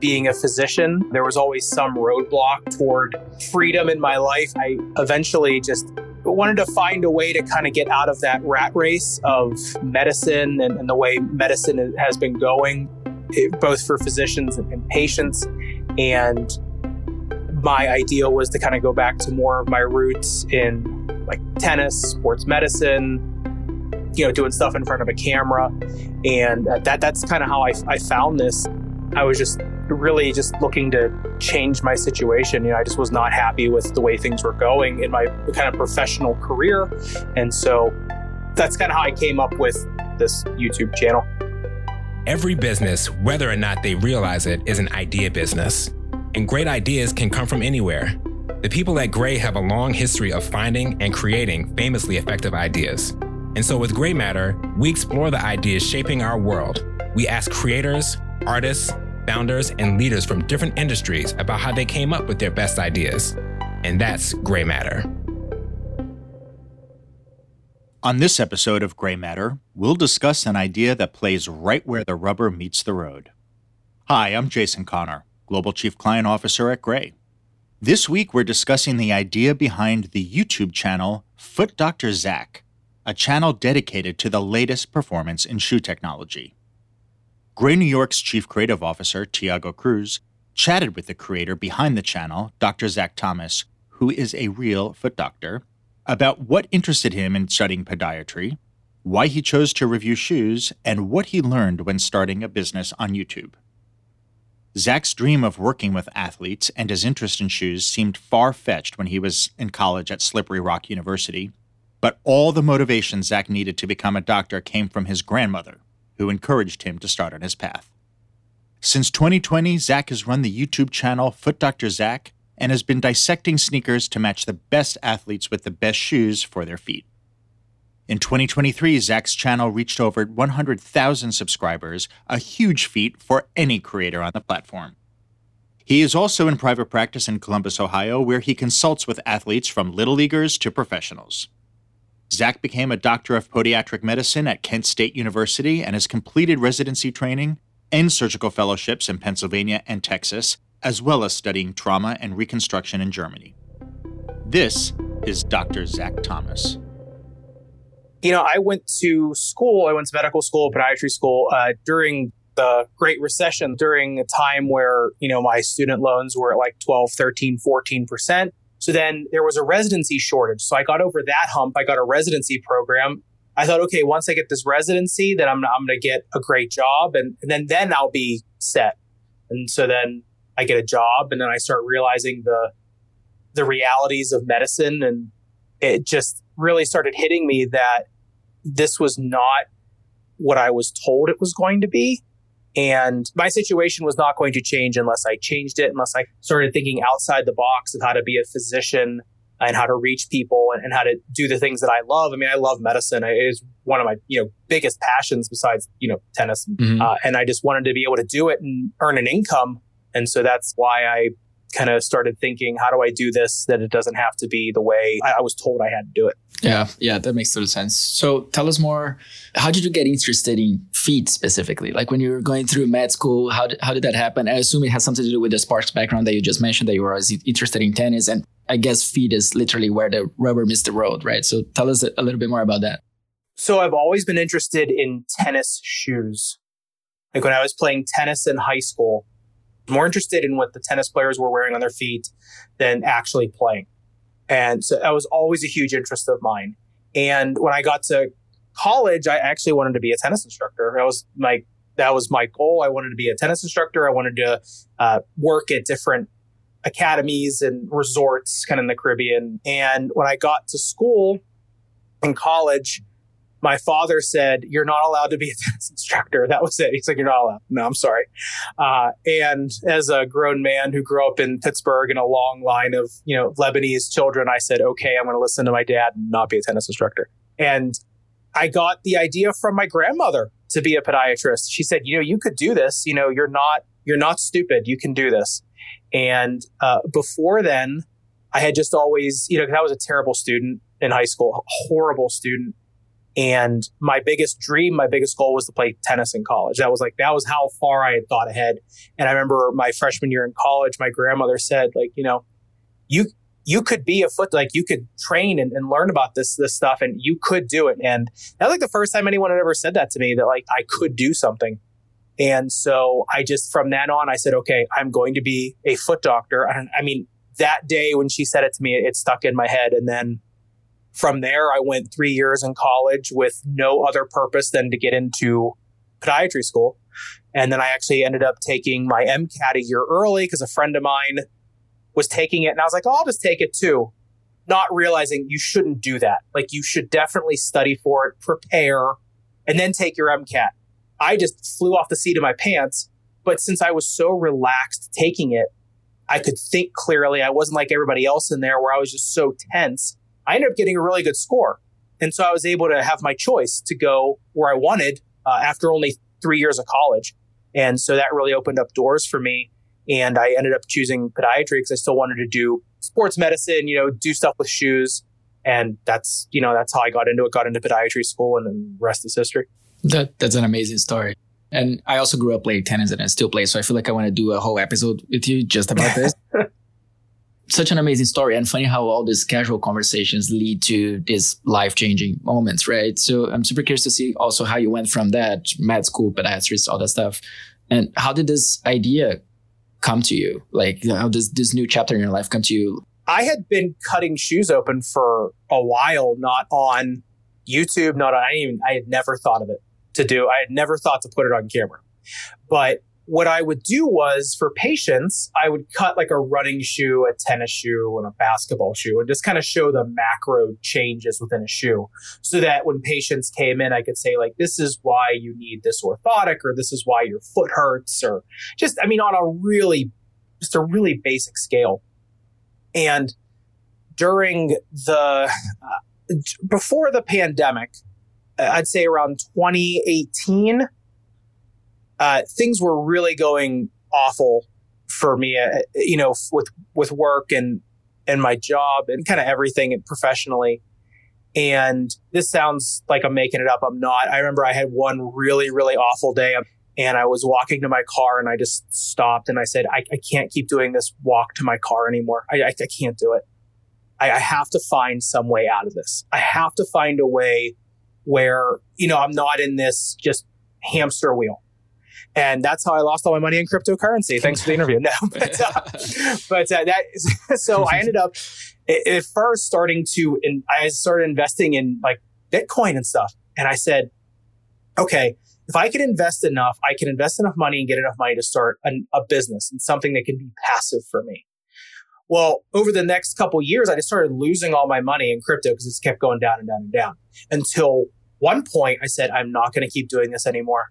being a physician. There was always some roadblock toward freedom in my life. I eventually just wanted to find a way to kind of get out of that rat race of medicine and, and the way medicine has been going, eh, both for physicians and, patients. And my idea was to kind of go back to more of my roots in like tennis, sports medicine, you know, doing stuff in front of a camera. And that that's kind of how I, I found this. I was just really just looking to change my situation. You know, I just was not happy with the way things were going in my kind of professional career. And so that's kind of how I came up with this YouTube channel. Every business, whether or not they realize it, is an idea business. And great ideas can come from anywhere. The people at Grey have a long history of finding and creating famously effective ideas. And so with Grey Matter, we explore the ideas shaping our world. We ask creators, artists, founders, and leaders from different industries about how they came up with their best ideas. And that's Grey Matter. On this episode of Grey Matter, we'll discuss an idea that plays right where the rubber meets the road. Hi, I'm Jason Connor, Global Chief Client Officer at Grey. This week, we're discussing the idea behind the YouTube channel Foot Dr. Zach a channel dedicated to the latest performance in shoe technology. Grey New York's Chief Creative Officer, Thiago Cruz, chatted with the creator behind the channel, Dr. Zach Thomas, who is a real foot doctor, about what interested him in studying podiatry, why he chose to review shoes, and what he learned when starting a business on YouTube. Zach's dream of working with athletes and his interest in shoes seemed far fetched when he was in college at Slippery Rock University, but all the motivation Zach needed to become a doctor came from his grandmother, who encouraged him to start on his path. Since 2020, Zach has run the YouTube channel Foot Dr. Zach and has been dissecting sneakers to match the best athletes with the best shoes for their feet. In 2023, Zach's channel reached over 100,000 subscribers, a huge feat for any creator on the platform. He is also in private practice in Columbus, Ohio, where he consults with athletes from little leaguers to professionals. Zach became a doctor of podiatric medicine at Kent State University and has completed residency training and surgical fellowships in Pennsylvania and Texas, as well as studying trauma and reconstruction in Germany. This is Dr. Zach Thomas. You know, I went to school, I went to medical school, podiatry school uh, during the Great Recession, during a time where, you know, my student loans were at like 12, 13, 14%. So then there was a residency shortage. So I got over that hump. I got a residency program. I thought, okay, once I get this residency, then I'm, I'm going to get a great job and, and then, then I'll be set. And so then I get a job and then I start realizing the, the realities of medicine. And it just really started hitting me that this was not what I was told it was going to be. And my situation was not going to change unless I changed it, unless I started thinking outside the box of how to be a physician and how to reach people and, and how to do the things that I love. I mean, I love medicine. It is one of my, you know, biggest passions besides, you know, tennis. Mm-hmm. Uh, and I just wanted to be able to do it and earn an income. And so that's why I kind of started thinking, how do I do this that it doesn't have to be the way I, was told I had to do it? Yeah, yeah, that makes total sense. So tell us more. How did you get interested in feet specifically? Like when you were going through med school, how did, how did that happen? I assume it has something to do with the sports background that you just mentioned that you were interested in tennis. And I guess feet is literally where the rubber meets the road, right? So tell us a little bit more about that. So I've always been interested in tennis shoes. Like when I was playing tennis in high school, more interested in what the tennis players were wearing on their feet than actually playing. And so that was always a huge interest of mine. And when I got to college, I actually wanted to be a tennis instructor. That was my that was my goal. I wanted to be a tennis instructor. I wanted to uh, work at different academies and resorts, kind of in the Caribbean. And when I got to school in college, my father said, You're not allowed to be a tennis instructor. That was it. He's like, You're not allowed. No, I'm sorry. Uh, and as a grown man who grew up in Pittsburgh in a long line of, you know, Lebanese children, I said, Okay, I'm going to listen to my dad and not be a tennis instructor. And I got the idea from my grandmother to be a podiatrist. She said, You know, you could do this. You know, you're not, you're not stupid. You can do this. And uh, before then, I had just always, you know, I was a terrible student in high school, horrible student And my biggest dream, my biggest goal was to play tennis in college. That was like, that was how far I had thought ahead. And I remember my freshman year in college, my grandmother said, like, you know, you, you could be a foot, like you could train and, and learn about this, this stuff and you could do it. And that was like the first time anyone had ever said that to me that like I could do something. And so I just, from then on, I said, okay, I'm going to be a foot doctor. I, I mean, that day when she said it to me, it stuck in my head. And then from there, I went three years in college with no other purpose than to get into podiatry school. And then I actually ended up taking my MCAT a year early because a friend of mine was taking it. And I was like, oh, I'll just take it too. Not realizing you shouldn't do that. Like you should definitely study for it, prepare, and then take your MCAT. I just flew off the seat of my pants. But since I was so relaxed taking it, I could think clearly. I wasn't like everybody else in there where I was just so tense. I ended up getting a really good score. And so I was able to have my choice to go where I wanted uh, after only three years of college. And so that really opened up doors for me. And I ended up choosing podiatry because I still wanted to do sports medicine, you know, do stuff with shoes. And that's, you know, that's how I got into it, got into podiatry school and then the rest is history. That, that's an amazing story. And I also grew up playing tennis and I still play. So I feel like I want to do a whole episode with you just about this. Such an amazing story. And funny how all these casual conversations lead to these life changing moments, right? So I'm super curious to see also how you went from that med school, pediatrics, all that stuff. And how did this idea come to you? Like, how does this new chapter in your life come to you? I had been cutting shoes open for a while, not on YouTube, not on, I even, I had never thought of it to do. I had never thought to put it on camera. But what I would do was for patients, I would cut like a running shoe, a tennis shoe, and a basketball shoe and just kind of show the macro changes within a shoe so that when patients came in, I could say, like, this is why you need this orthotic or this is why your foot hurts or just, I mean, on a really, just a really basic scale. And during the, uh, before the pandemic, I'd say around 2018, uh, things were really going awful for me, uh, you know, with, with work and, and my job and kind of everything professionally. And this sounds like I'm making it up. I'm not. I remember I had one really, really awful day and I was walking to my car and I just stopped and I said, I, I can't keep doing this walk to my car anymore. I, I, I can't do it. I have to find some way out of this. I have to find a way where, you know, I'm not in this just hamster wheel. And that's how I lost all my money in cryptocurrency. Thanks for the interview. No, but, uh, but uh, that, so I ended up at first starting to, and I started investing in like Bitcoin and stuff. And I said, okay, if I can invest enough, I can invest enough money and get enough money to start an, a business and something that can be passive for me. Well, over the next couple years, I just started losing all my money in crypto because it's kept going down and down and down until one point I said, I'm not going to keep doing this anymore.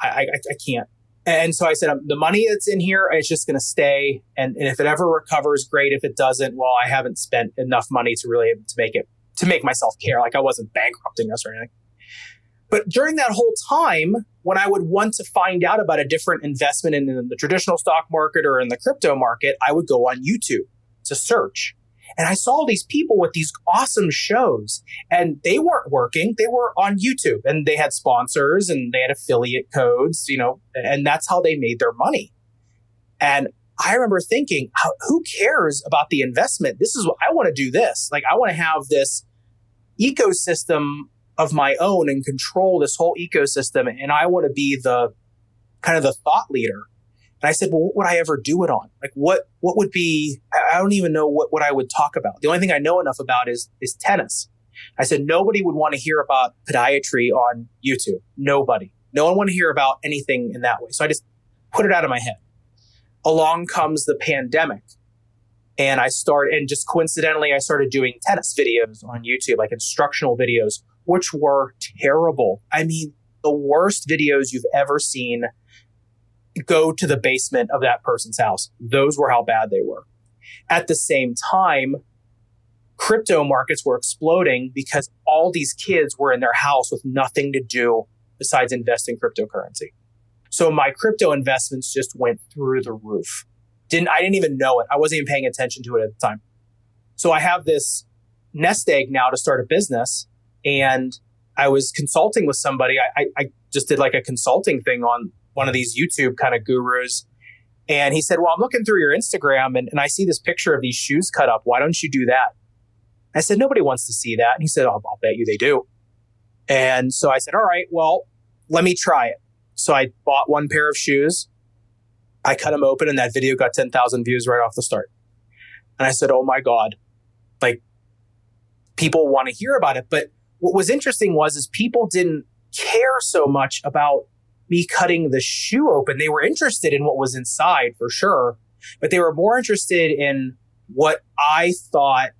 I, I, I, can't. And so I said, um, the money that's in here is just going to stay. And, and if it ever recovers, great. If it doesn't, well, I haven't spent enough money to really to make it, to make myself care. Like I wasn't bankrupting us or anything. But during that whole time, when I would want to find out about a different investment in the traditional stock market or in the crypto market, I would go on YouTube to search. And I saw these people with these awesome shows and they weren't working. They were on YouTube and they had sponsors and they had affiliate codes, you know, and that's how they made their money. And I remember thinking, who cares about the investment? This is what I want to do this. Like, I want to have this ecosystem of my own and control this whole ecosystem. And I want to be the kind of the thought leader and I said, well, what would I ever do it on? Like what, what would be, I don't even know what, what I would talk about. The only thing I know enough about is, is tennis. I said, nobody would want to hear about podiatry on YouTube. Nobody. No one want to hear about anything in that way. So I just put it out of my head. Along comes the pandemic. And I start, and just coincidentally, I started doing tennis videos on YouTube, like instructional videos, which were terrible. I mean, the worst videos you've ever seen go to the basement of that person's house. Those were how bad they were. At the same time, crypto markets were exploding because all these kids were in their house with nothing to do besides invest in cryptocurrency. So my crypto investments just went through the roof. Didn't I didn't even know it. I wasn't even paying attention to it at the time. So I have this nest egg now to start a business and I was consulting with somebody. I, I, I just did like a consulting thing on one of these YouTube kind of gurus. And he said, Well, I'm looking through your Instagram and, and I see this picture of these shoes cut up. Why don't you do that? I said, Nobody wants to see that. And he said, I'll, bet you they do. And so I said, All right, well, let me try it. So I bought one pair of shoes. I cut them open and that video got 10,000 views right off the start. And I said, Oh my God, like people want to hear about it. But what was interesting was, is people didn't care so much about me cutting the shoe open. They were interested in what was inside for sure, but they were more interested in what I thought,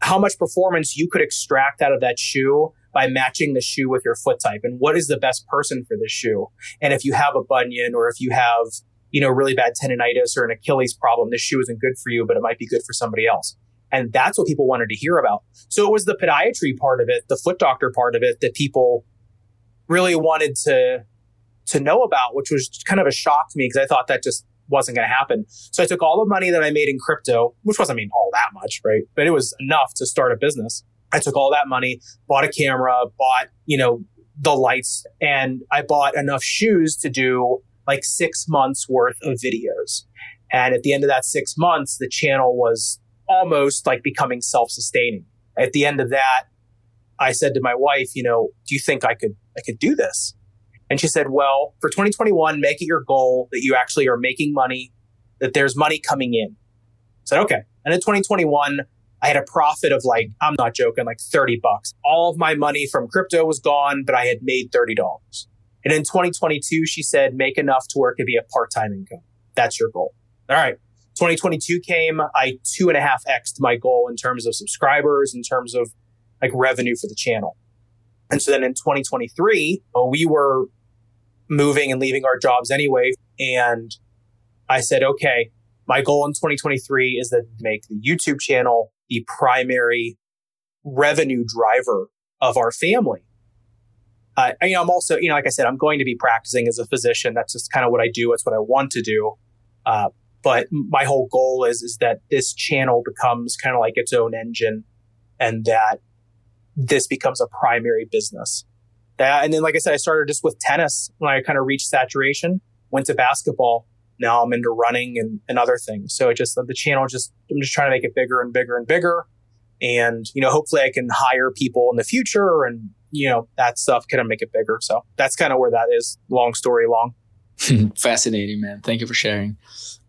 how much performance you could extract out of that shoe by matching the shoe with your foot type and what is the best person for this shoe. And if you have a bunion or if you have, you know, really bad tendonitis or an Achilles problem, this shoe isn't good for you, but it might be good for somebody else. And that's what people wanted to hear about. So it was the podiatry part of it, the foot doctor part of it that people really wanted to to know about, which was kind of a shock to me because I thought that just wasn't going to happen. So I took all the money that I made in crypto, which wasn't I mean all that much, right? But it was enough to start a business. I took all that money, bought a camera, bought, you know, the lights, and I bought enough shoes to do like six months worth of videos. And at the end of that six months, the channel was almost like becoming self sustaining. At the end of that, I said to my wife, you know, do you think I could, I could do this? And she said, well, for 2021, make it your goal that you actually are making money, that there's money coming in. I said, okay. And in 2021, I had a profit of like, I'm not joking, like 30 bucks. All of my money from crypto was gone, but I had made $30. And in 2022, she said, make enough to where it could be a part-time income. That's your goal. All right. 2022 came, I two and a half X'd my goal in terms of subscribers, in terms of like revenue for the channel. And so then in 2023, uh, we were moving and leaving our jobs anyway. And I said, okay, my goal in 2023 is to make the YouTube channel the primary revenue driver of our family. Uh, you know, I'm also, you know, like I said, I'm going to be practicing as a physician. That's just kind of what I do. It's what I want to do. Uh, but my whole goal is is that this channel becomes kind of like its own engine, and that this becomes a primary business. That, and then, like I said, I started just with tennis when I kind of reached saturation. Went to basketball. Now I'm into running and, and other things. So it just the channel just I'm just trying to make it bigger and bigger and bigger. And you know, hopefully, I can hire people in the future, and you know, that stuff can make it bigger. So that's kind of where that is. Long story long. Fascinating, man. Thank you for sharing.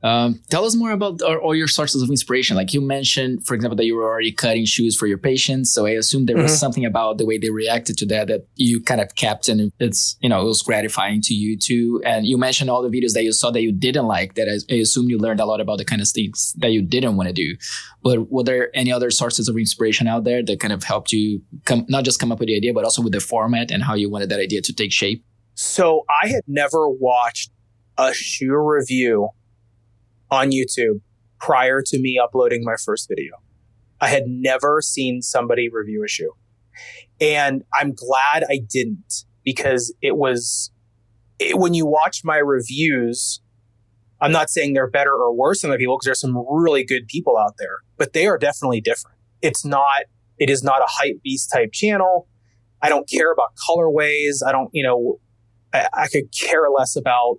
Um, tell us more about all your sources of inspiration. Like you mentioned, for example, that you were already cutting shoes for your patients. So I assume there was mm-hmm. something about the way they reacted to that that you kind of kept, and it's you know it was gratifying to you too. And you mentioned all the videos that you saw that you didn't like. That I, I assume you learned a lot about the kind of things that you didn't want to do. But were there any other sources of inspiration out there that kind of helped you come not just come up with the idea, but also with the format and how you wanted that idea to take shape? So I had never watched a shoe review on YouTube prior to me uploading my first video. I had never seen somebody review a shoe. And I'm glad I didn't because it was, it, when you watch my reviews, I'm not saying they're better or worse than other people because there's some really good people out there, but they are definitely different. It's not, it is not a hype beast type channel. I don't care about colorways. I don't, you know, I, I could care less about,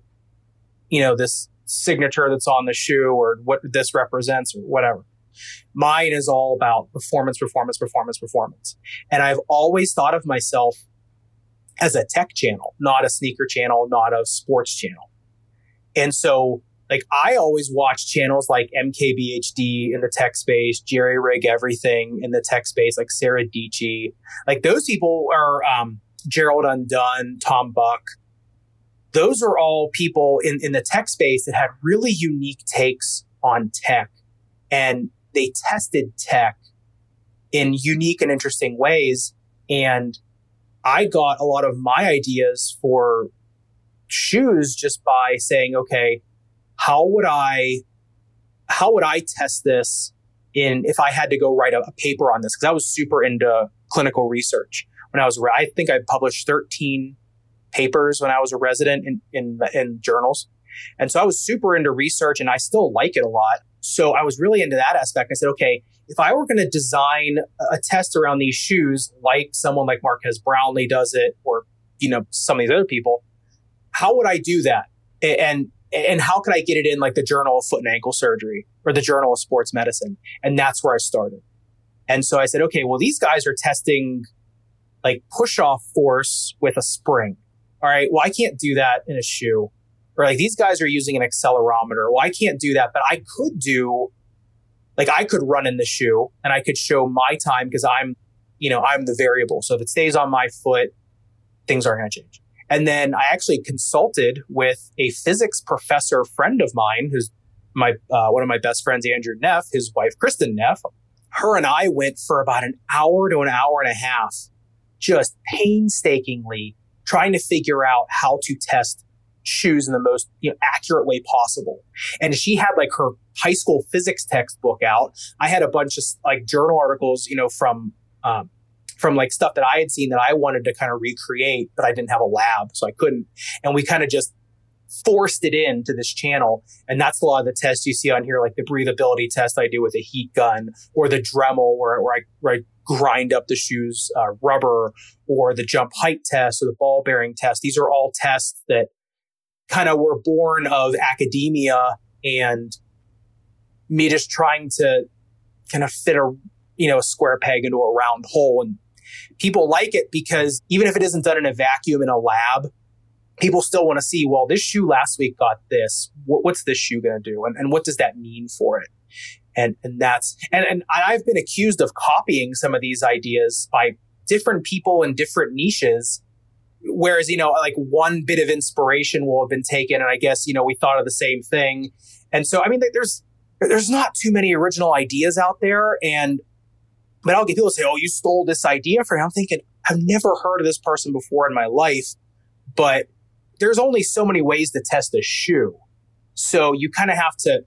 you know, this signature that's on the shoe or what this represents or whatever. Mine is all about performance, performance, performance, performance. And I've always thought of myself as a tech channel, not a sneaker channel, not a sports channel. And so, like, I always watch channels like MKBHD in the tech space, JerryRigEverything in the tech space, like Sarah Dietschy. Like, those people are um, Gerald Undone, Tom Buck those are all people in, in the tech space that had really unique takes on tech and they tested tech in unique and interesting ways. And I got a lot of my ideas for shoes just by saying, okay, how would I, how would I test this in if I had to go write a, a paper on this? Cause I was super into clinical research when I was, I think I published 13 papers when I was a resident in, in, in journals. And so I was super into research and I still like it a lot. So I was really into that aspect. I said, okay, if I were going to design a test around these shoes, like someone like Marques Brownlee does it, or you know some of these other people, how would I do that? And and how could I get it in like the Journal of Foot and Ankle Surgery or the Journal of Sports Medicine? And that's where I started. And so I said, okay, well these guys are testing like push off force with a spring. All right, well I can't do that in a shoe. Or like these guys are using an accelerometer. Well, I can't do that, but I could do like I could run in the shoe and I could show my time because I'm, you know, I'm the variable. So if it stays on my foot, things aren't going to change. And then I actually consulted with a physics professor friend of mine, who's my uh, one of my best friends, Andrew Neff, his wife Kristen Neff. Her and I went for about an hour to an hour and a half, just painstakingly trying to figure out how to test shoes in the most you know, accurate way possible. And she had like her high school physics textbook out. I had a bunch of like journal articles, you know, from um, from like stuff that I had seen that I wanted to kind of recreate, but I didn't have a lab, so I couldn't. And we kind of just forced it into this channel. And that's a lot of the tests you see on here, like the breathability test I do with a heat gun or the Dremel where, where I, where I grind up the shoes uh, rubber or the jump height test or the ball bearing test. These are all tests that kind of were born of academia and me just trying to kind of fit a you know a square peg into a round hole. And people like it because even if it isn't done in a vacuum in a lab people still want to see well this shoe last week got this. What, what's this shoe going to do? And, and what does that mean for it and and that's and, and i've been accused of copying some of these ideas by different people in different niches. Whereas you know like one bit of inspiration will have been taken and i guess you know we thought of the same thing. And so i mean there's there's not too many original ideas out there and but i'll get people say oh you stole this idea from i'm thinking i've never heard of this person before in my life but there's only so many ways to test a shoe. So you kind of have to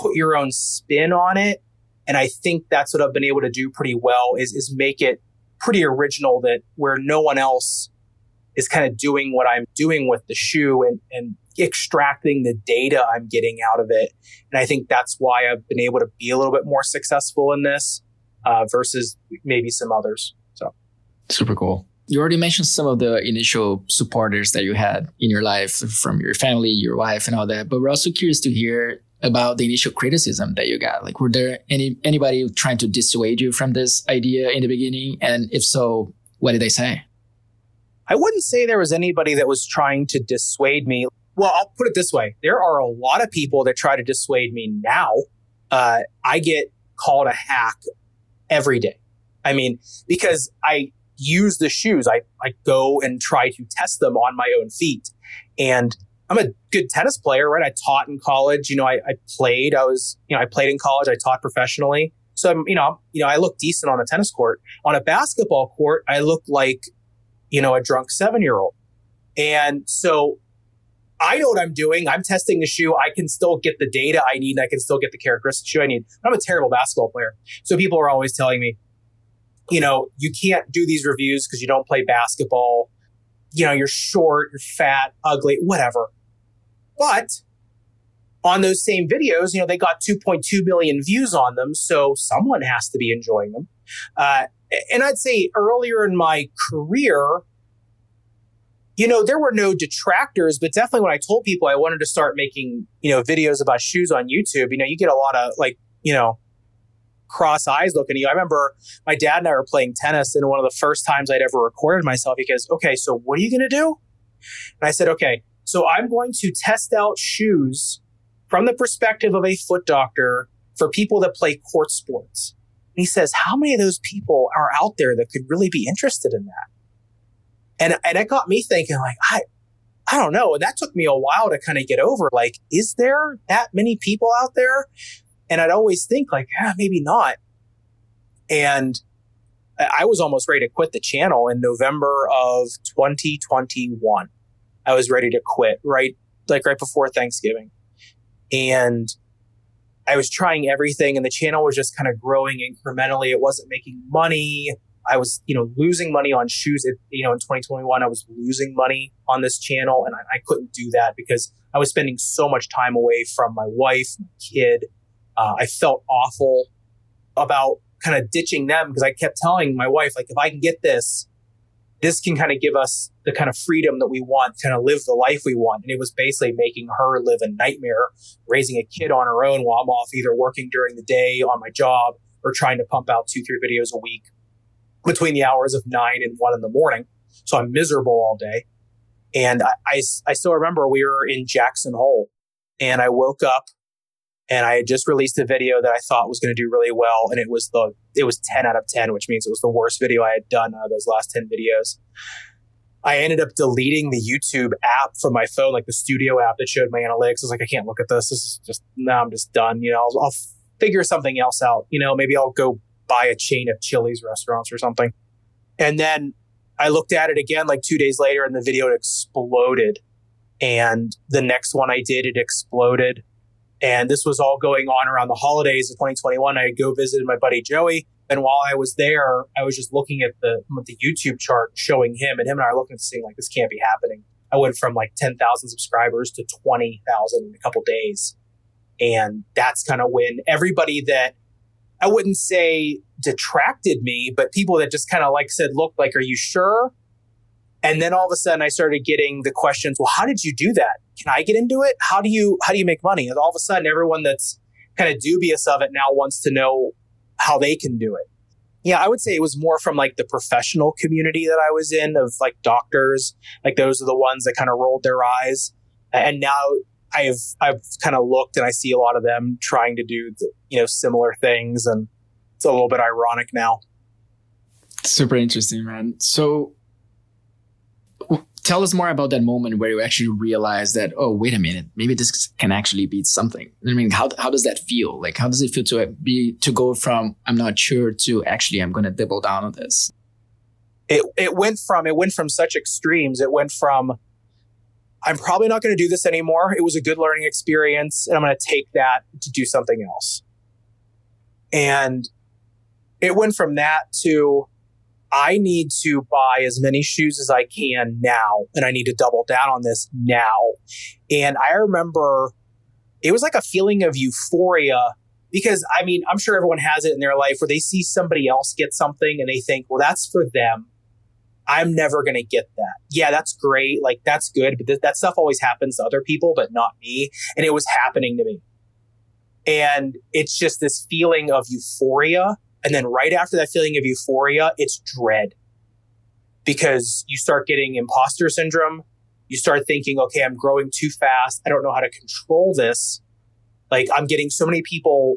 put your own spin on it and i think that's what i've been able to do pretty well is is make it pretty original that where no one else is kind of doing what I'm doing with the shoe and, and extracting the data I'm getting out of it. And I think that's why I've been able to be a little bit more successful in this uh, versus maybe some others. So super cool. You already mentioned some of the initial supporters that you had in your life from your family, your wife, and all that. But we're also curious to hear about the initial criticism that you got. Like, were there any anybody trying to dissuade you from this idea in the beginning? And if so, what did they say? I wouldn't say there was anybody that was trying to dissuade me. Well, I'll put it this way. There are a lot of people that try to dissuade me now. Uh, I get called a hack every day. I mean, because I use the shoes. I, I go and try to test them on my own feet. And I'm a good tennis player, right? I taught in college. You know, I, I played. I was, you know, I played in college. I taught professionally. So I'm, you know, you know, I look decent on a tennis court. On a basketball court, I look like you know, a drunk seven year old. And so I know what I'm doing. I'm testing the shoe. I can still get the data I need. I can still get the characteristics shoe I need. I'm a terrible basketball player. So people are always telling me, you know, you can't do these reviews because you don't play basketball. You know, you're short, you're fat, ugly, whatever. But on those same videos, you know, they got 2.2 million views on them. So someone has to be enjoying them. Uh, and I'd say earlier in my career, you know, there were no detractors, but definitely when I told people I wanted to start making, you know, videos about shoes on YouTube, you know, you get a lot of like, you know, cross eyes looking at you. I remember my dad and I were playing tennis, and one of the first times I'd ever recorded myself, he goes, Okay, so what are you going to do? And I said, Okay, so I'm going to test out shoes from the perspective of a foot doctor for people that play court sports he says, how many of those people are out there that could really be interested in that? And, and it got me thinking like, I, I don't know. And that took me a while to kind of get over. Like, is there that many people out there? And I'd always think like, yeah, maybe not. And I was almost ready to quit the channel in November of 2021. I was ready to quit right, like right before Thanksgiving. And I was trying everything and the channel was just kind of growing incrementally. It wasn't making money. I was, you know, losing money on shoes. It, you know, in 2021, I was losing money on this channel and I, I, couldn't do that because I was spending so much time away from my wife, my kid. Uh, I felt awful. about kind of ditching them because I kept telling my wife, like, if I can get this, this can kind of give us the kind of freedom that we want, kind of live the life we want. And it was basically making her live a nightmare, raising a kid on her own while I'm off either working during the day on my job or trying to pump out two, three videos a week between the hours of nine and one in the morning. So I'm miserable all day. And I, I, I still remember we were in Jackson Hole and I woke up and I had just released a video that I thought was going to do really well. And it was the, it was 10 out of 10, which means it was the worst video I had done out of those last 10 videos. I ended up deleting the YouTube app from my phone, like the studio app that showed my analytics. I was like, I can't look at this. This is just, no, I'm just done. You know, I'll, I'll figure something else out. You know, maybe I'll go buy a chain of Chili's restaurants or something. And then I looked at it again like two days later and the video exploded. And the next one I did, it exploded. And this was all going on around the holidays of 2021. I go visited my buddy Joey. And while I was there, I was just looking at the, the YouTube chart showing him and him and I are looking at seeing like, this can't be happening. I went from like 10,000 subscribers to 20,000 in a couple days. And that's kind of when everybody that I wouldn't say detracted me, but people that just kind of like said, look, like, are you sure? And then all of a sudden I started getting the questions, well, how did you do that? Can I get into it? How do you, how do you make money? And all of a sudden everyone that's kind of dubious of it now wants to know how they can do it. Yeah, I would say it was more from like the professional community that I was in of like doctors. Like those are the ones that kind of rolled their eyes. And now I've, I've kind of looked and I see a lot of them trying to do, the, you know, similar things. And it's a little bit ironic now. Super interesting, man. So tell us more about that moment where you actually realize that oh wait a minute maybe this can actually be something. I mean how, how does that feel? Like how does it feel to uh, be to go from i'm not sure to actually i'm going to double down on this? It, it went from it went from such extremes. It went from i'm probably not going to do this anymore. It was a good learning experience and i'm going to take that to do something else. And it went from that to I need to buy as many shoes as I can now, and I need to double down on this now. And I remember it was like a feeling of euphoria because I mean, I'm sure everyone has it in their life where they see somebody else get something and they think, well, that's for them. I'm never going to get that. Yeah, that's great. Like, that's good. But th- that stuff always happens to other people, but not me. And it was happening to me. And it's just this feeling of euphoria and then right after that feeling of euphoria, it's dread because you start getting imposter syndrome. You start thinking, okay, I'm growing too fast. I don't know how to control this. Like I'm getting so many people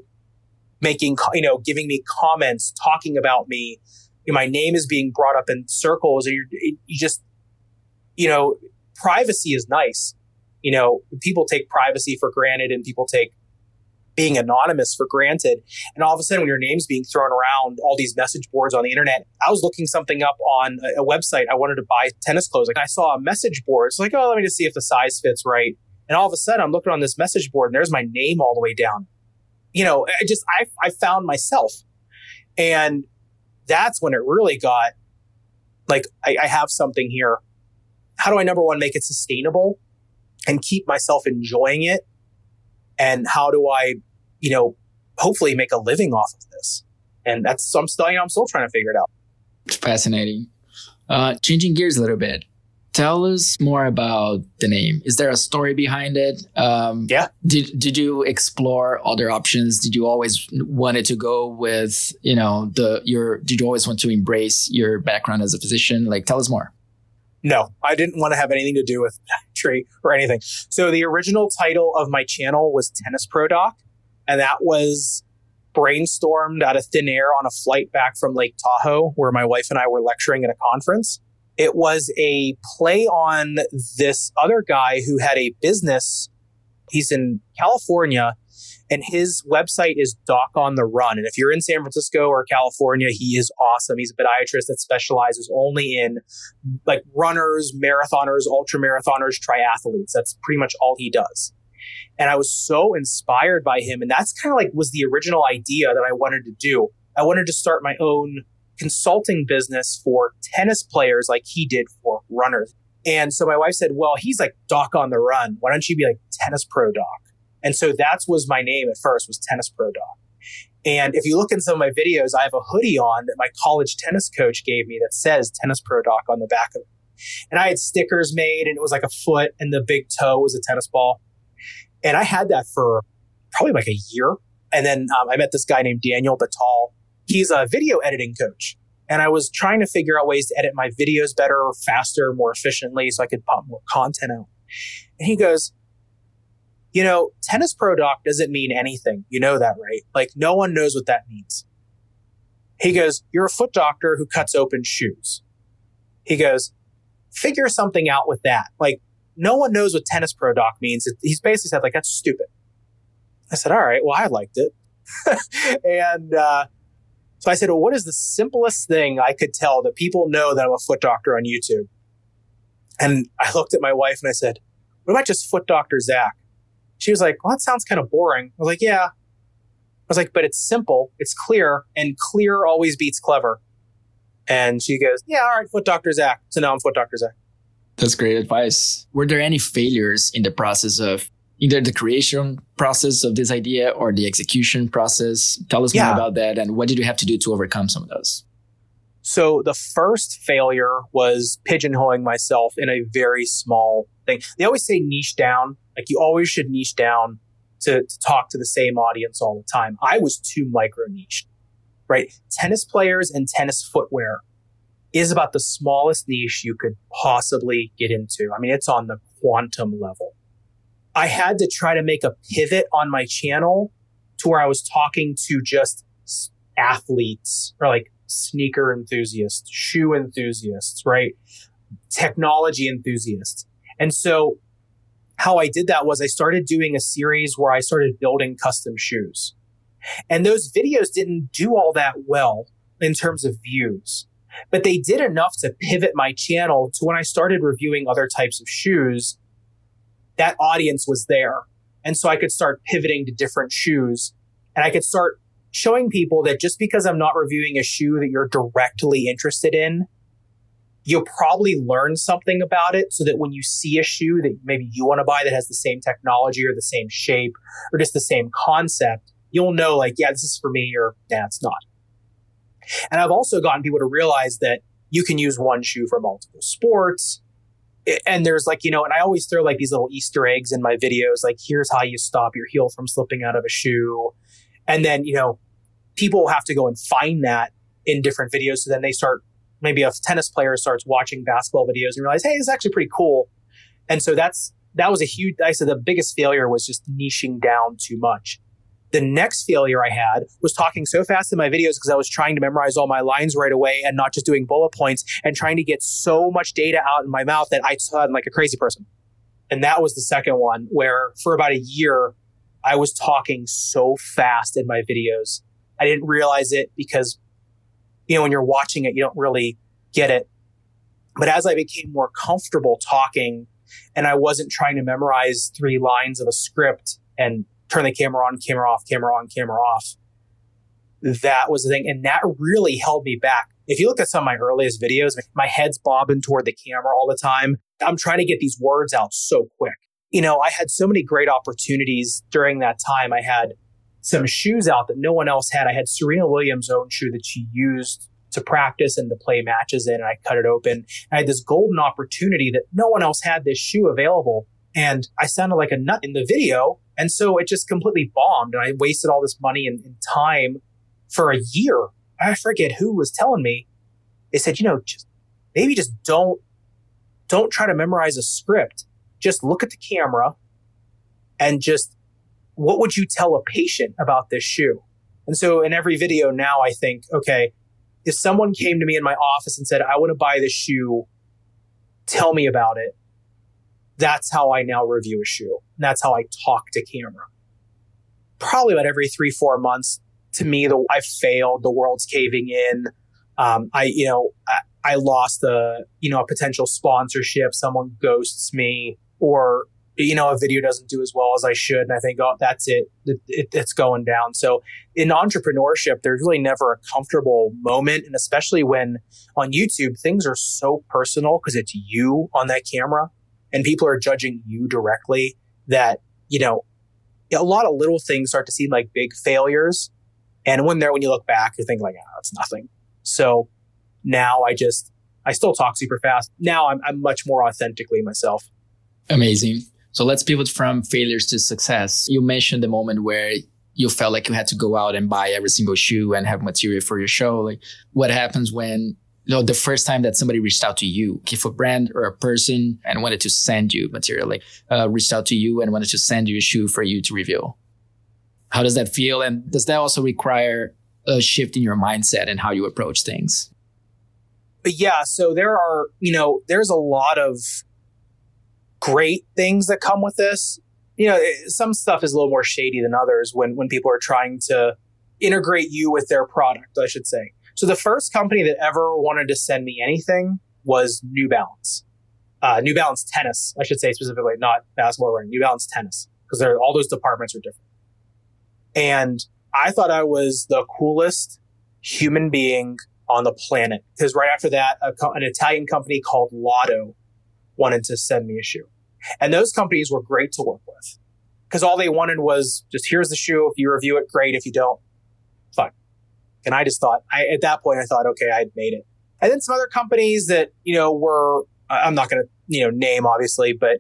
making, you know, giving me comments, talking about me. My name is being brought up in circles and you just, you know, privacy is nice. You know, people take privacy for granted and people take being anonymous for granted. And all of a sudden, when your name's being thrown around all these message boards on the internet, I was looking something up on a, website. I wanted to buy tennis clothes. Like I saw a message board. It's like, oh, let me just see if the size fits right. And all of a sudden, I'm looking on this message board, and there's my name all the way down. You know, I just I I found myself, and that's when it really got like I, I have something here. How do I number one make it sustainable and keep myself enjoying it and how do I, you know, hopefully make a living off of this? And that's so I'm still, you know, I'm still trying to figure it out. It's fascinating. Uh, changing gears a little bit. Tell us more about the name. Is there a story behind it? Um, yeah. Did Did you explore other options? Did you always wanted to go with you know the your? Did you always want to embrace your background as a physician? Like, tell us more. No, I didn't want to have anything to do with tree or anything. So the original title of my channel was Tennis Pro Doc, and that was brainstormed out of thin air on a flight back from Lake Tahoe, where my wife and I were lecturing at a conference. It was a play on this other guy who had a business. He's in California and his website is Doc on the Run. And if you're in San Francisco or California, he is awesome. He's a podiatrist that specializes only in like runners, marathoners, ultra marathoners, triathletes. That's pretty much all he does. And I was so inspired by him. And that's kind of like was the original idea that I wanted to do. I wanted to start my own consulting business for tennis players like he did for runners. And so my wife said, well, he's like Doc on the Run. Why don't you be like Tennis Pro Doc? And so that was my name at first was Tennis Pro Doc. And if you look in some of my videos, I have a hoodie on that my college tennis coach gave me that says Tennis Pro Doc on the back of it. And I had stickers made and it was like a foot and the big toe was a tennis ball. And I had that for probably like a year. And then um, I met this guy named Daniel Batal. He's a video editing coach. And I was trying to figure out ways to edit my videos better, faster, more efficiently so I could pump more content out. And he goes, you know, tennis pro doc doesn't mean anything. You know that, right? Like no one knows what that means. He goes, you're a foot doctor who cuts open shoes. He goes, figure something out with that. Like no one knows what tennis pro doc means. He's basically said like, that's stupid. I said, all right, well, I liked it. and, uh, so I said, well, what is the simplest thing I could tell that people know that I'm a foot doctor on YouTube? And I looked at my wife and I said, what about just foot doctor Zach? She was like, well, that sounds kind of boring. I was like, yeah. I was like, but it's simple, it's clear, and clear always beats clever. And she goes, yeah, all right, foot doctor Zach. So now I'm foot doctor Zach. That's great advice. Were there any failures in the process of either the creation process of this idea or the execution process? Tell us yeah. more about that and what did you have to do to overcome some of those? So the first failure was pigeonholing myself in a very small thing. They always say niche down. Like you always should niche down to, to talk to the same audience all the time. I was too micro niche, right? Tennis players and tennis footwear is about the smallest niche you could possibly get into. I mean, it's on the quantum level. I had to try to make a pivot on my channel to where I was talking to just athletes or like sneaker enthusiasts, shoe enthusiasts, right? Technology enthusiasts. And so how I did that was I started doing a series where I started building custom shoes. And those videos didn't do all that well in terms of views, but they did enough to pivot my channel to when I started reviewing other types of shoes, that audience was there. And so I could start pivoting to different shoes and I could start showing people that just because I'm not reviewing a shoe that you're directly interested in you'll probably learn something about it so that when you see a shoe that maybe you want to buy that has the same technology or the same shape or just the same concept, you'll know like, yeah, this is for me or yeah, it's not. And I've also gotten people to realize that you can use one shoe for multiple sports. And there's like, you know, and I always throw like these little Easter eggs in my videos, like, here's how you stop your heel from slipping out of a shoe. And then, you know, people have to go and find that in different videos. So then they start maybe a tennis player starts watching basketball videos and realize, hey, it's actually pretty cool. And so that's that was a huge. I said the biggest failure was just niching down too much. The next failure I had was talking so fast in my videos because I was trying to memorize all my lines right away and not just doing bullet points and trying to get so much data out in my mouth that I sounded like a crazy person. And that was the second one where for about a year, I was talking so fast in my videos. I didn't realize it because you know, when you're watching it, you don't really get it. But as I became more comfortable talking and I wasn't trying to memorize three lines of a script and turn the camera on, camera off, camera on, camera off, that was the thing. And that really held me back. If you look at some of my earliest videos, my head's bobbing toward the camera all the time. I'm trying to get these words out so quick. You know, I had so many great opportunities during that time. I had some shoes out that no one else had. I had Serena Williams' own shoe that she used to practice and to play matches in. And I cut it open. I had this golden opportunity that no one else had this shoe available. And I sounded like a nut in the video. And so it just completely bombed. And I wasted all this money and, and time for a year. I forget who was telling me. They said, you know, just maybe just don't, don't try to memorize a script. Just look at the camera and just what would you tell a patient about this shoe? And so in every video now, I think, okay, if someone came to me in my office and said, I want to buy this shoe, tell me about it. That's how I now review a shoe. And that's how I talk to camera. Probably about every three, four months. To me, the I failed. The world's caving in. Um, I, you know, I, I lost a, you know, a potential sponsorship. Someone ghosts me, or you know, a video doesn't do as well as I should. And I think, oh, that's it. It, it. It's going down. So in entrepreneurship, there's really never a comfortable moment. And especially when on YouTube, things are so personal because it's you on that camera and people are judging you directly that, you know, a lot of little things start to seem like big failures. And when there, when you look back, you think like, ah, oh, it's nothing. So now I just, I still talk super fast. Now I'm, I'm much more authentically myself. Amazing. So let's pivot from failures to success. You mentioned the moment where you felt like you had to go out and buy every single shoe and have material for your show. Like what happens when you know, the first time that somebody reached out to you, if a brand or a person and wanted to send you material, like uh, reached out to you and wanted to send you a shoe for you to reveal, how does that feel? And does that also require a shift in your mindset and how you approach things? But yeah, so there are, you know, there's a lot of great things that come with this. You know, some stuff is a little more shady than others when when people are trying to integrate you with their product, I should say. So the first company that ever wanted to send me anything was New Balance. Uh, New Balance tennis, I should say specifically, not basketball running, New Balance tennis, because all those departments are different. And I thought I was the coolest human being on the planet. Because right after that, a, an Italian company called Lotto wanted to send me a shoe. And those companies were great to work with because all they wanted was just here's the shoe. If you review it, great. If you don't, fine. And I just thought, I, at that point, I thought, okay, I'd made it. And then some other companies that, you know, were, I'm not going to, you know, name obviously, but,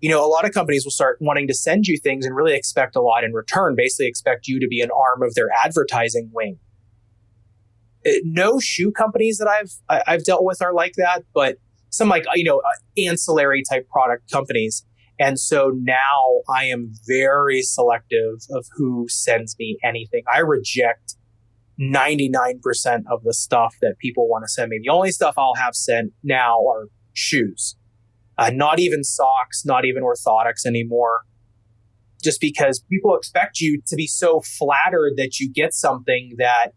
you know, a lot of companies will start wanting to send you things and really expect a lot in return, basically expect you to be an arm of their advertising wing. Uh, no shoe companies that I've, I've dealt with are like that, but some like, you know, uh, ancillary type product companies. And so now I am very selective of who sends me anything. I reject 99% of the stuff that people want to send me. The only stuff I'll have sent now are shoes. Uh, not even socks, not even orthotics anymore. Just because people expect you to be so flattered that you get something that,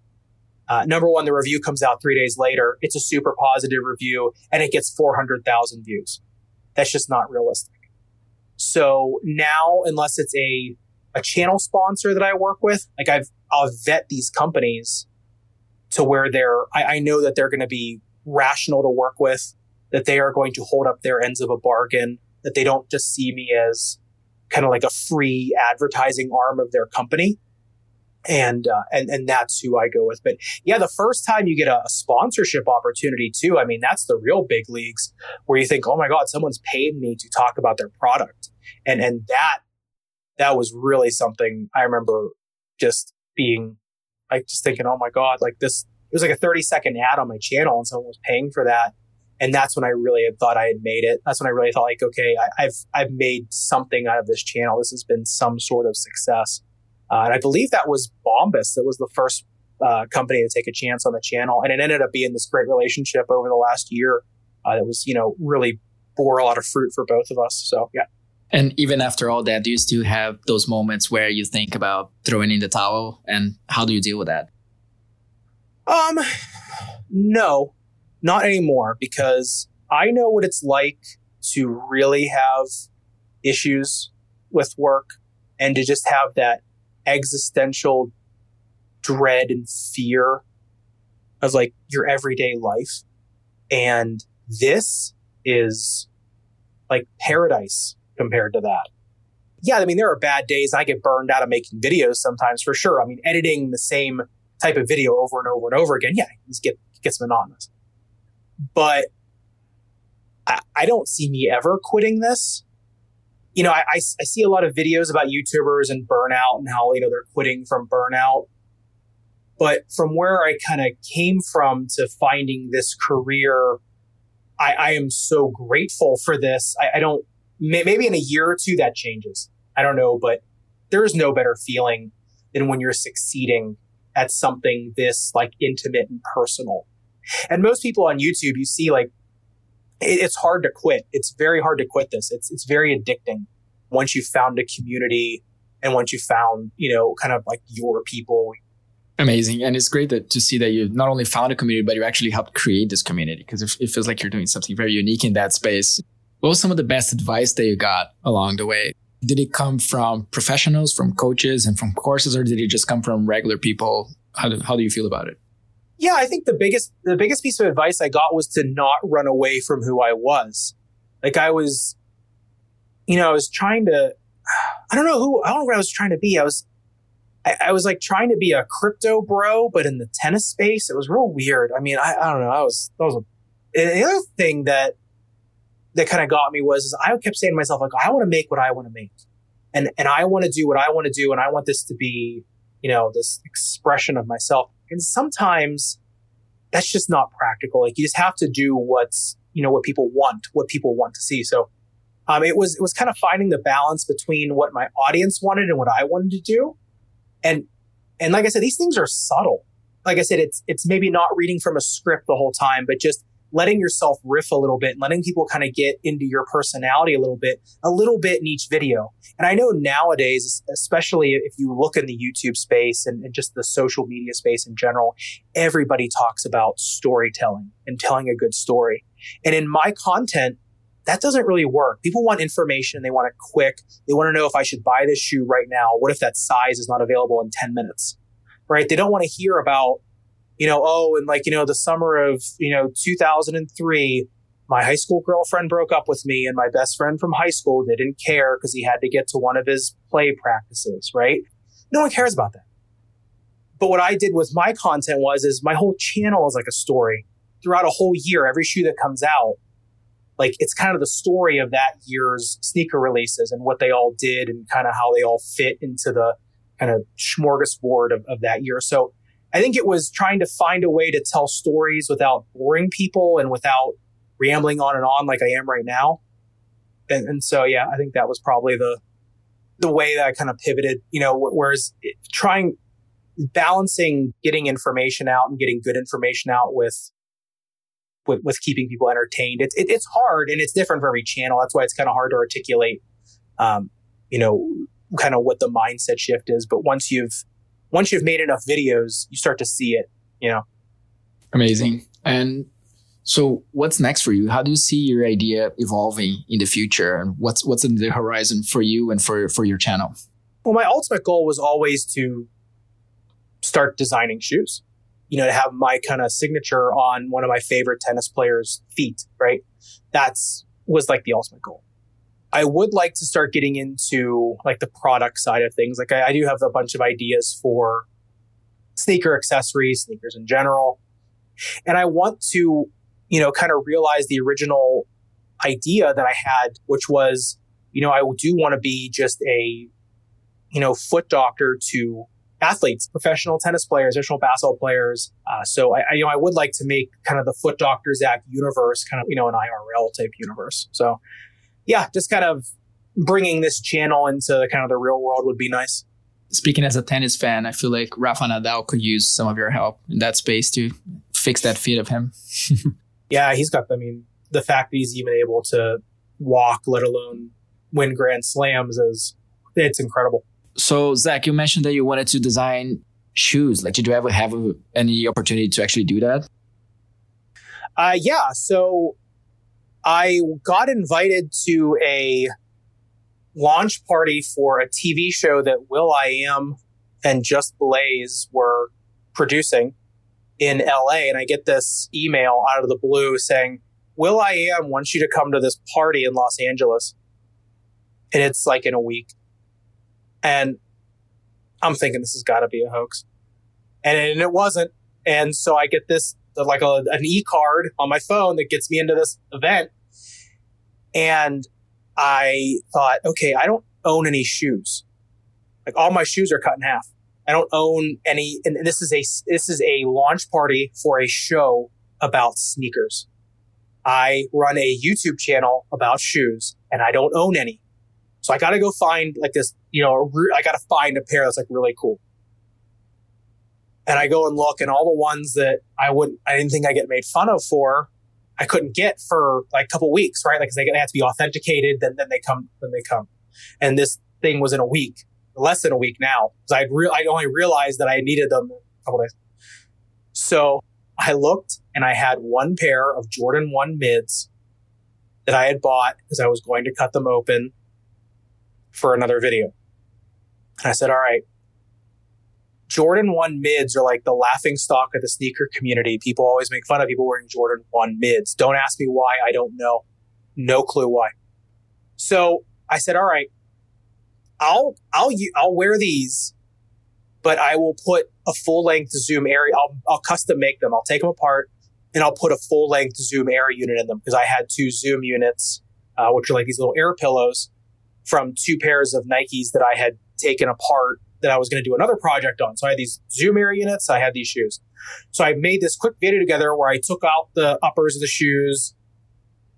uh, number one, the review comes out three days later. It's a super positive review and it gets 400,000 views. That's just not realistic. So now, unless it's a a channel sponsor that I work with, like I've I'll vet these companies to where they're I, I know that they're going to be rational to work with, that they are going to hold up their ends of a bargain, that they don't just see me as kind of like a free advertising arm of their company. And, uh, and, and that's who I go with. But yeah, the first time you get a, a sponsorship opportunity too, I mean, that's the real big leagues where you think, oh my God, someone's paid me to talk about their product. And, and that that was really something I remember just being like just thinking, oh my God, like this, it was like a 30 second ad on my channel and someone was paying for that. And that's when I really had thought I had made it. That's when I really thought like, okay, I, have I've made something out of this channel. This has been some sort of success. Uh, and I believe that was Bombas. That was the first uh, company to take a chance on the channel. And it ended up being this great relationship over the last year uh, that was, you know, really bore a lot of fruit for both of us. So yeah. And even after all that, do you still have those moments where you think about throwing in the towel? And how do you deal with that? Um, no, not anymore because I know what it's like to really have issues with work and to just have that existential dread and fear of like your everyday life. And this is like paradise compared to that. Yeah, I mean, there are bad days. I get burned out of making videos sometimes for sure. I mean, editing the same type of video over and over and over again, yeah, it get, gets monotonous. But I, I don't see me ever quitting this. You know, I, I, I see a lot of videos about YouTubers and burnout and how, you know, they're quitting from burnout. But from where I kind of came from to finding this career, I, I, am so grateful for this. I, I, don't maybe in a year or two that changes. I don't know, but there is no better feeling than when you're succeeding at something this like intimate and personal. And most people on YouTube, you see like it, it's hard to quit. It's very hard to quit this. It's it's very addicting once you found a community and once you found you know kind of like your people. Amazing, and it's great that, to see that you not only found a community, but you actually helped create this community because it, it feels like you're doing something very unique in that space. What was some of the best advice that you got along the way? Did it come from professionals, from coaches, and from courses, or did it just come from regular people? How do, how do you feel about it? Yeah, I think the biggest the biggest piece of advice I got was to not run away from who I was. Like I was, you know, I was trying to. I don't know who I don't know what I was trying to be. I was. I, was like trying to be a crypto bro, but in the tennis space, it was real weird. I mean, I, I don't know. I was, that was a, the other thing that, that kind of got me was, is I kept saying to myself, like, I want to make what I want to make. And, and I want to do what I want to do. And I want this to be, you know, this expression of myself. And sometimes that's just not practical. Like you just have to do what's, you know, what people want, what people want to see. So, um, it was, it was kind of finding the balance between what my audience wanted and what I wanted to do. And, and like I said, these things are subtle. Like I said, it's, it's maybe not reading from a script the whole time, but just letting yourself riff a little bit, and letting people kind of get into your personality a little bit, a little bit in each video. And I know nowadays, especially if you look in the YouTube space and, and, just the social media space in general, everybody talks about storytelling and telling a good story. And in my content, that doesn't really work. People want information. They want it quick. They want to know if I should buy this shoe right now. What if that size is not available in 10 minutes? Right? They don't want to hear about you know, oh, and like, you know, the summer of, you know, 2003, my high school girlfriend broke up with me and my best friend from high school didn't care because he had to get to one of his play practices, right? No one cares about that. But what I did with my content was, is my whole channel is like a story throughout a whole year, every shoe that comes out. Like it's kind of the story of that year's sneaker releases and what they all did and kind of how they all fit into the kind of smorgasbord of, of that year. So I think it was trying to find a way to tell stories without boring people and without rambling on and on like I am right now. And, and so, yeah, I think that was probably the, the way that I kind of pivoted, you know, whereas trying, balancing getting information out and getting good information out with, with, with keeping people entertained. It's, it, it's hard and it's different for every channel. That's why it's kind of hard to articulate, um, you know, kind of what the mindset shift is. But once you've, once you've made enough videos, you start to see it, you know. Amazing. And so what's next for you? How do you see your idea evolving in the future? And what's what's in the horizon for you and for for your channel? Well, my ultimate goal was always to start designing shoes. You know, to have my kind of signature on one of my favorite tennis players' feet, right? That's was like the ultimate goal. I would like to start getting into like the product side of things. Like I, I do have a bunch of ideas for sneaker accessories, sneakers in general. And I want to, you know, kind of realize the original idea that I had, which was, you know, I do want to be just a, you know, foot doctor to athletes, professional tennis players, professional basketball players. Uh, so I, I, you know, I would like to make kind of the foot doctor Zach universe kind of, you know, an IRL type universe. So yeah, just kind of bringing this channel into kind of the real world would be nice. Speaking as a tennis fan, I feel like Rafa Nadal could use some of your help in that space to fix that feet of him. yeah, he's got, I mean, the fact that he's even able to walk, let alone win grand slams is, it's incredible. So, Zach, you mentioned that you wanted to design shoes. Like, did you ever have any opportunity to actually do that? Uh, yeah. So I got invited to a launch party for a TV show that will.i.am and Just Blaze were producing in LA. And I get this email out of the blue saying, Will I Am wants you to come to this party in Los Angeles. And it's like in a week. And I'm thinking this has got to be a hoax. And, and it wasn't. And so I get this, like a, an e card on my phone that gets me into this event. And I thought, okay, I don't own any shoes. Like all my shoes are cut in half. I don't own any, and this is a, this is a launch party for a show about sneakers. I run a YouTube channel about shoes and I don't own any. So I got to go find like this, you know, I got to find a pair that's like really cool. And I go and look and all the ones that I wouldn't, I didn't think I get made fun of for I couldn't get for like a couple weeks, right? Like, cause they, they have to be authenticated. Then, then they come, then they come. And this thing was in a week, less than a week now. Cause I real, I only realized that I needed them a couple days. So I looked and I had one pair of Jordan 1 mids that I had bought because I was going to cut them open for another video. And I said, all right, Jordan 1 mids are like the laughing stock of the sneaker community. People always make fun of people wearing Jordan 1 mids. Don't ask me why. I don't know. No clue why. So I said, all right, I'll, I'll, I'll wear these, but I will put a full length zoom area. I'll, I'll custom make them. I'll take them apart and I'll put a full length zoom air unit in them because I had two zoom units, uh, which are like these little air pillows from two pairs of Nikes that I had taken apart that I was going to do another project on. So I had these zoom air units. I had these shoes. So I made this quick video together where I took out the uppers of the shoes.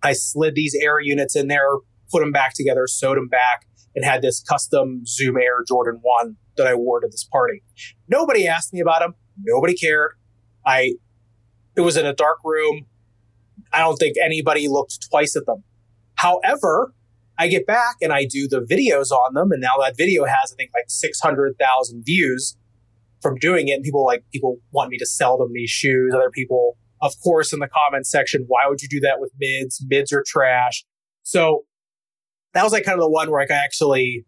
I slid these air units in there, put them back together, sewed them back, and had this custom Zoom Air Jordan 1 that I wore to this party. Nobody asked me about them. Nobody cared. I, it was in a dark room. I don't think anybody looked twice at them. However, I get back and I do the videos on them. And now that video has, I think, like 600,000 views from doing it. And people like, people want me to sell them these shoes. Other people, of course, in the comments section, why would you do that with mids? Mids are trash. So that was like kind of the one where like I actually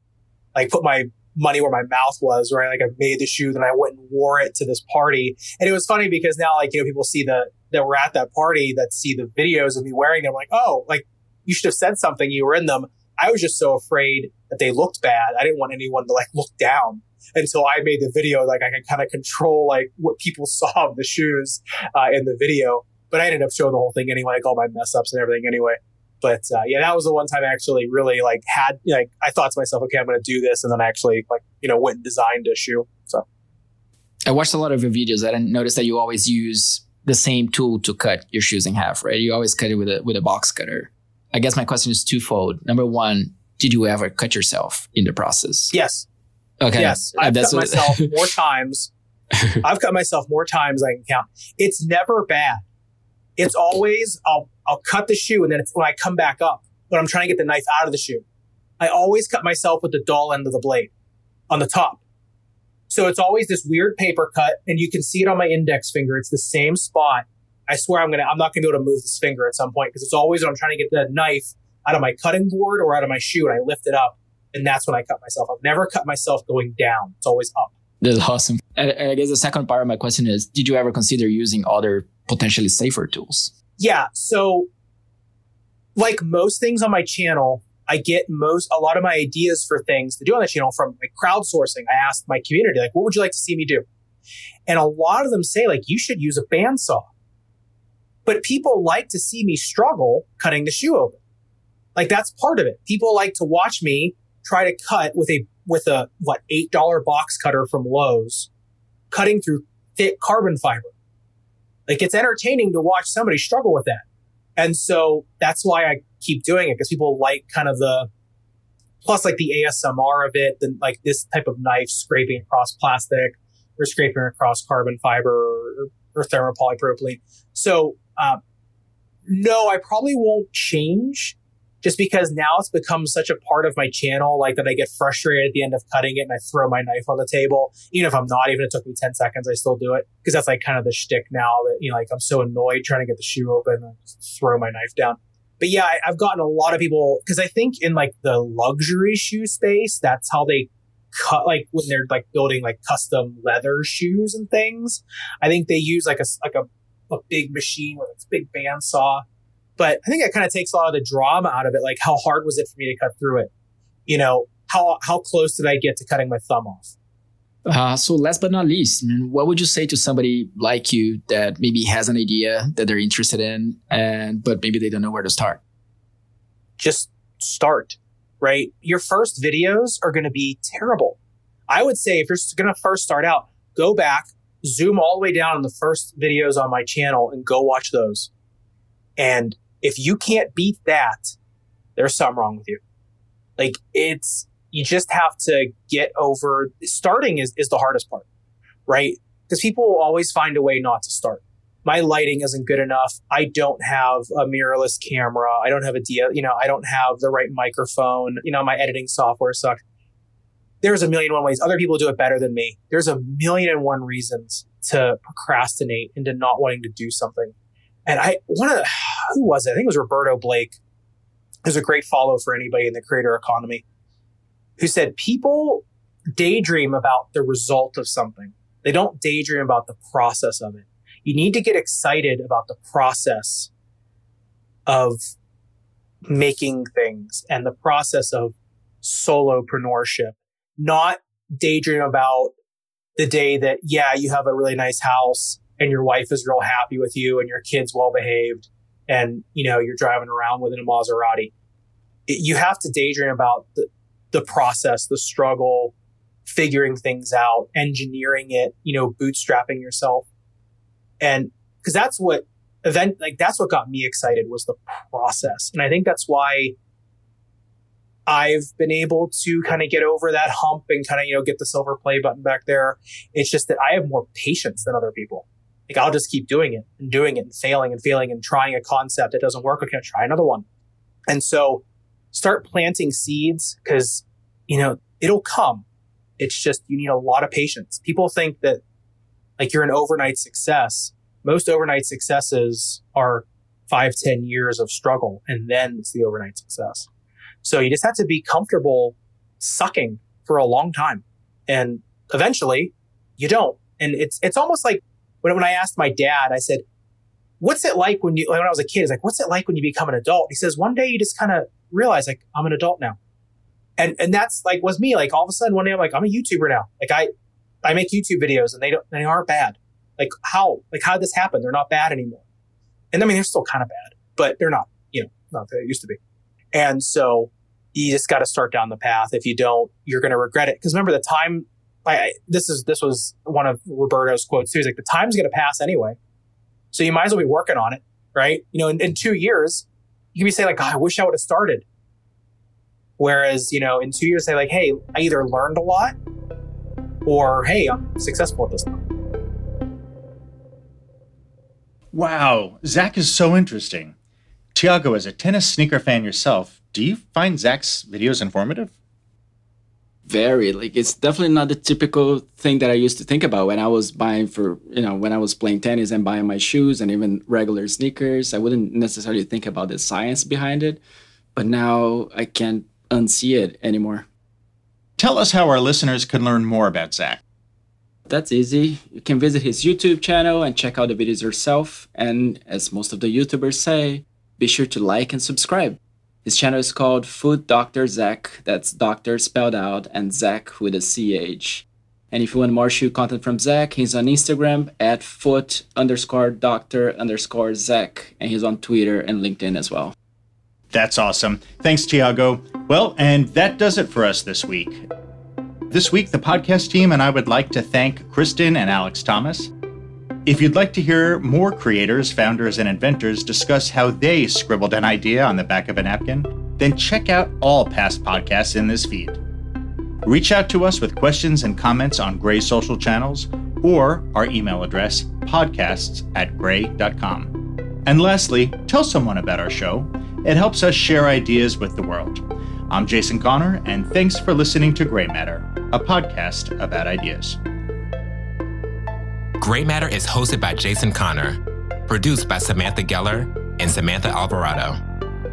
like put my money where my mouth was, right? Like I made the shoe, then I went and wore it to this party. And it was funny because now like, you know, people see the, that we're at that party that see the videos of me wearing them like, oh, like you should have said something. You were in them. I was just so afraid that they looked bad. I didn't want anyone to like look down until I made the video. Like I could kind of control like what people saw of the shoes uh, in the video. But I ended up showing the whole thing anyway, like all my mess ups and everything anyway. But uh, yeah, that was the one time I actually really like had like I thought to myself, okay, I'm going to do this, and then I actually like you know went and designed a shoe. So I watched a lot of your videos I didn't notice that you always use the same tool to cut your shoes in half, right? You always cut it with a with a box cutter. I guess my question is twofold. Number one, did you ever cut yourself in the process? Yes. Okay. Yes, uh, I've cut myself more times. I've cut myself more times I can count. It's never bad. It's always I'll I'll cut the shoe and then it's when I come back up when I'm trying to get the knife out of the shoe. I always cut myself with the dull end of the blade on the top. So it's always this weird paper cut and you can see it on my index finger. It's the same spot. I swear I'm to, I'm not going to be able to move this finger at some point because it's always when I'm trying to get the knife out of my cutting board or out of my shoe and I lift it up and that's when I cut myself. I've never cut myself going down. It's always up. That's awesome. And I guess the second part of my question is, did you ever consider using other potentially safer tools? Yeah. So, like most things on my channel, I get most a lot of my ideas for things to do on the channel from like crowdsourcing. I asked my community, like, what would you like to see me do? And a lot of them say, like, you should use a bandsaw. But people like to see me struggle cutting the shoe open. Like that's part of it. People like to watch me try to cut with a with a what eight dollar box cutter from Lowe's, cutting through thick carbon fiber. Like it's entertaining to watch somebody struggle with that. And so that's why I keep doing it because people like kind of the plus like the ASMR of it, then like this type of knife scraping across plastic or scraping across carbon fiber or, or thermopolypropylene. So, um, no, I probably won't change just because now it's become such a part of my channel, like that I get frustrated at the end of cutting it and I throw my knife on the table. Even if I'm not, even it took me 10 seconds, I still do it. Cause that's like kind of the shtick now that, you know, like I'm so annoyed trying to get the shoe open and throw my knife down. But yeah, I, I've gotten a lot of people, cause I think in like the luxury shoe space, that's how they cut, like when they're like building like custom leather shoes and things. I think they use like a, like a, a big machine with a big bandsaw but I think that kind of takes a lot of the drama out of it. Like, how hard was it for me to cut through it? You know, how how close did I get to cutting my thumb off? Uh, so last but not least, I mean, what would you say to somebody like you that maybe has an idea that they're interested in, and but maybe they don't know where to start? Just start, right? Your first videos are going to be terrible. I would say if you're going to first start out, go back, zoom all the way down on the first videos on my channel, and go watch those. And if you can't beat that, there's something wrong with you. Like it's, you just have to get over starting is, is the hardest part, right? Because people will always find a way not to start. My lighting isn't good enough. I don't have a mirrorless camera. I don't have a a D, you know, I don't have the right microphone. You know, my editing software sucks. There's a million and one ways. Other people do it better than me. There's a million and one reasons to procrastinate into not wanting to do something. And I want to, who was it? I think it was Roberto Blake. Who's a great follow for anybody in the creator economy who said people daydream about the result of something. They don't daydream about the process of it. You need to get excited about the process of making things and the process of solopreneurship, not daydream about the day that, yeah, you have a really nice house and your wife is real happy with you and your kids well behaved and, you know, you're driving around within a Maserati. It, you have to daydream about the, the process, the struggle, figuring things out, engineering it, you know, bootstrapping yourself. And because that's what event, like that's what got me excited was the process. And I think that's why I've been able to kind of get over that hump and kind of, you know, get the silver play button back there. It's just that I have more patience than other people. Like I'll just keep doing it and doing it and failing and failing and trying a concept that doesn't work. Okay, try another one. And so start planting seeds because, you know, it'll come. It's just you need a lot of patience. People think that like you're an overnight success. Most overnight successes are five, ten years of struggle, and then it's the overnight success. So you just have to be comfortable sucking for a long time. And eventually you don't. And it's, it's almost like when, when I asked my dad, I said, what's it like when you, when I was a kid, it's like, what's it like when you become an adult? He says, one day you just kind of realize like, I'm an adult now. And, and that's like, was me. Like all of a sudden one day I'm like, I'm a YouTuber now. Like I, I make YouTube videos and they don't, they aren't bad. Like how, like how did this happen? They're not bad anymore. And I mean, they're still kind of bad, but they're not, you know, not that they used to be. And so you just got to start down the path. If you don't, you're going to regret it. Because remember the time. I, this is this was one of Roberto's quotes too. He's like, "The time's going to pass anyway, so you might as well be working on it, right? You know, in, in two years, you can be saying like, I wish I would have started." Whereas, you know, in two years, say like, "Hey, I either learned a lot, or hey, I'm successful at this now." Wow, Zach is so interesting. Thiago, as a tennis sneaker fan yourself, do you find Zach's videos informative? Very. Like it's definitely not the typical thing that I used to think about when I was buying for, you know, when I was playing tennis and buying my shoes and even regular sneakers. I wouldn't necessarily think about the science behind it. But now I can't unsee it anymore. Tell us how our listeners can learn more about Zach. That's easy. You can visit his YouTube channel and check out the videos yourself. And as most of the YouTubers say, be sure to like and subscribe. His channel is called Foot Doctor Zach. That's doctor spelled out and Zach with a CH. And if you want more shoe content from Zach, he's on Instagram at foot underscore doctor underscore Zach. And he's on Twitter and LinkedIn as well. That's awesome. Thanks, Thiago. Well, and that does it for us this week. This week, the podcast team and I would like to thank Kristen and Alex Thomas. If you'd like to hear more creators, founders, and inventors discuss how they scribbled an idea on the back of a napkin, then check out all past podcasts in this feed. Reach out to us with questions and comments on Grey's social channels or our email address, podcasts at grey.com. And lastly, tell someone about our show. It helps us share ideas with the world. I'm Jason Connor, and thanks for listening to Grey Matter, a podcast about ideas. Grey Matter is hosted by Jason Connor, produced by Samantha Geller and Samantha Alvarado,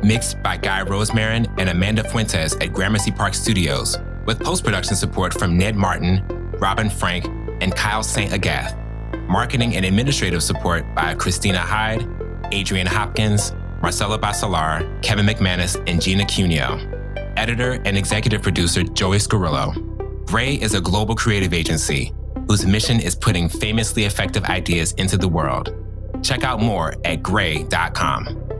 mixed by Guy Rosemarin and Amanda Fuentes at Gramercy Park Studios, with post production support from Ned Martin, Robin Frank, and Kyle St. Agath. Marketing and administrative support by Christina Hyde, Adrian Hopkins, Marcella Basalar, Kevin McManus, and Gina Cuneo. Editor and executive producer Joey Scarillo. Grey is a global creative agency whose mission is putting famously effective ideas into the world. Check out more at grey.com.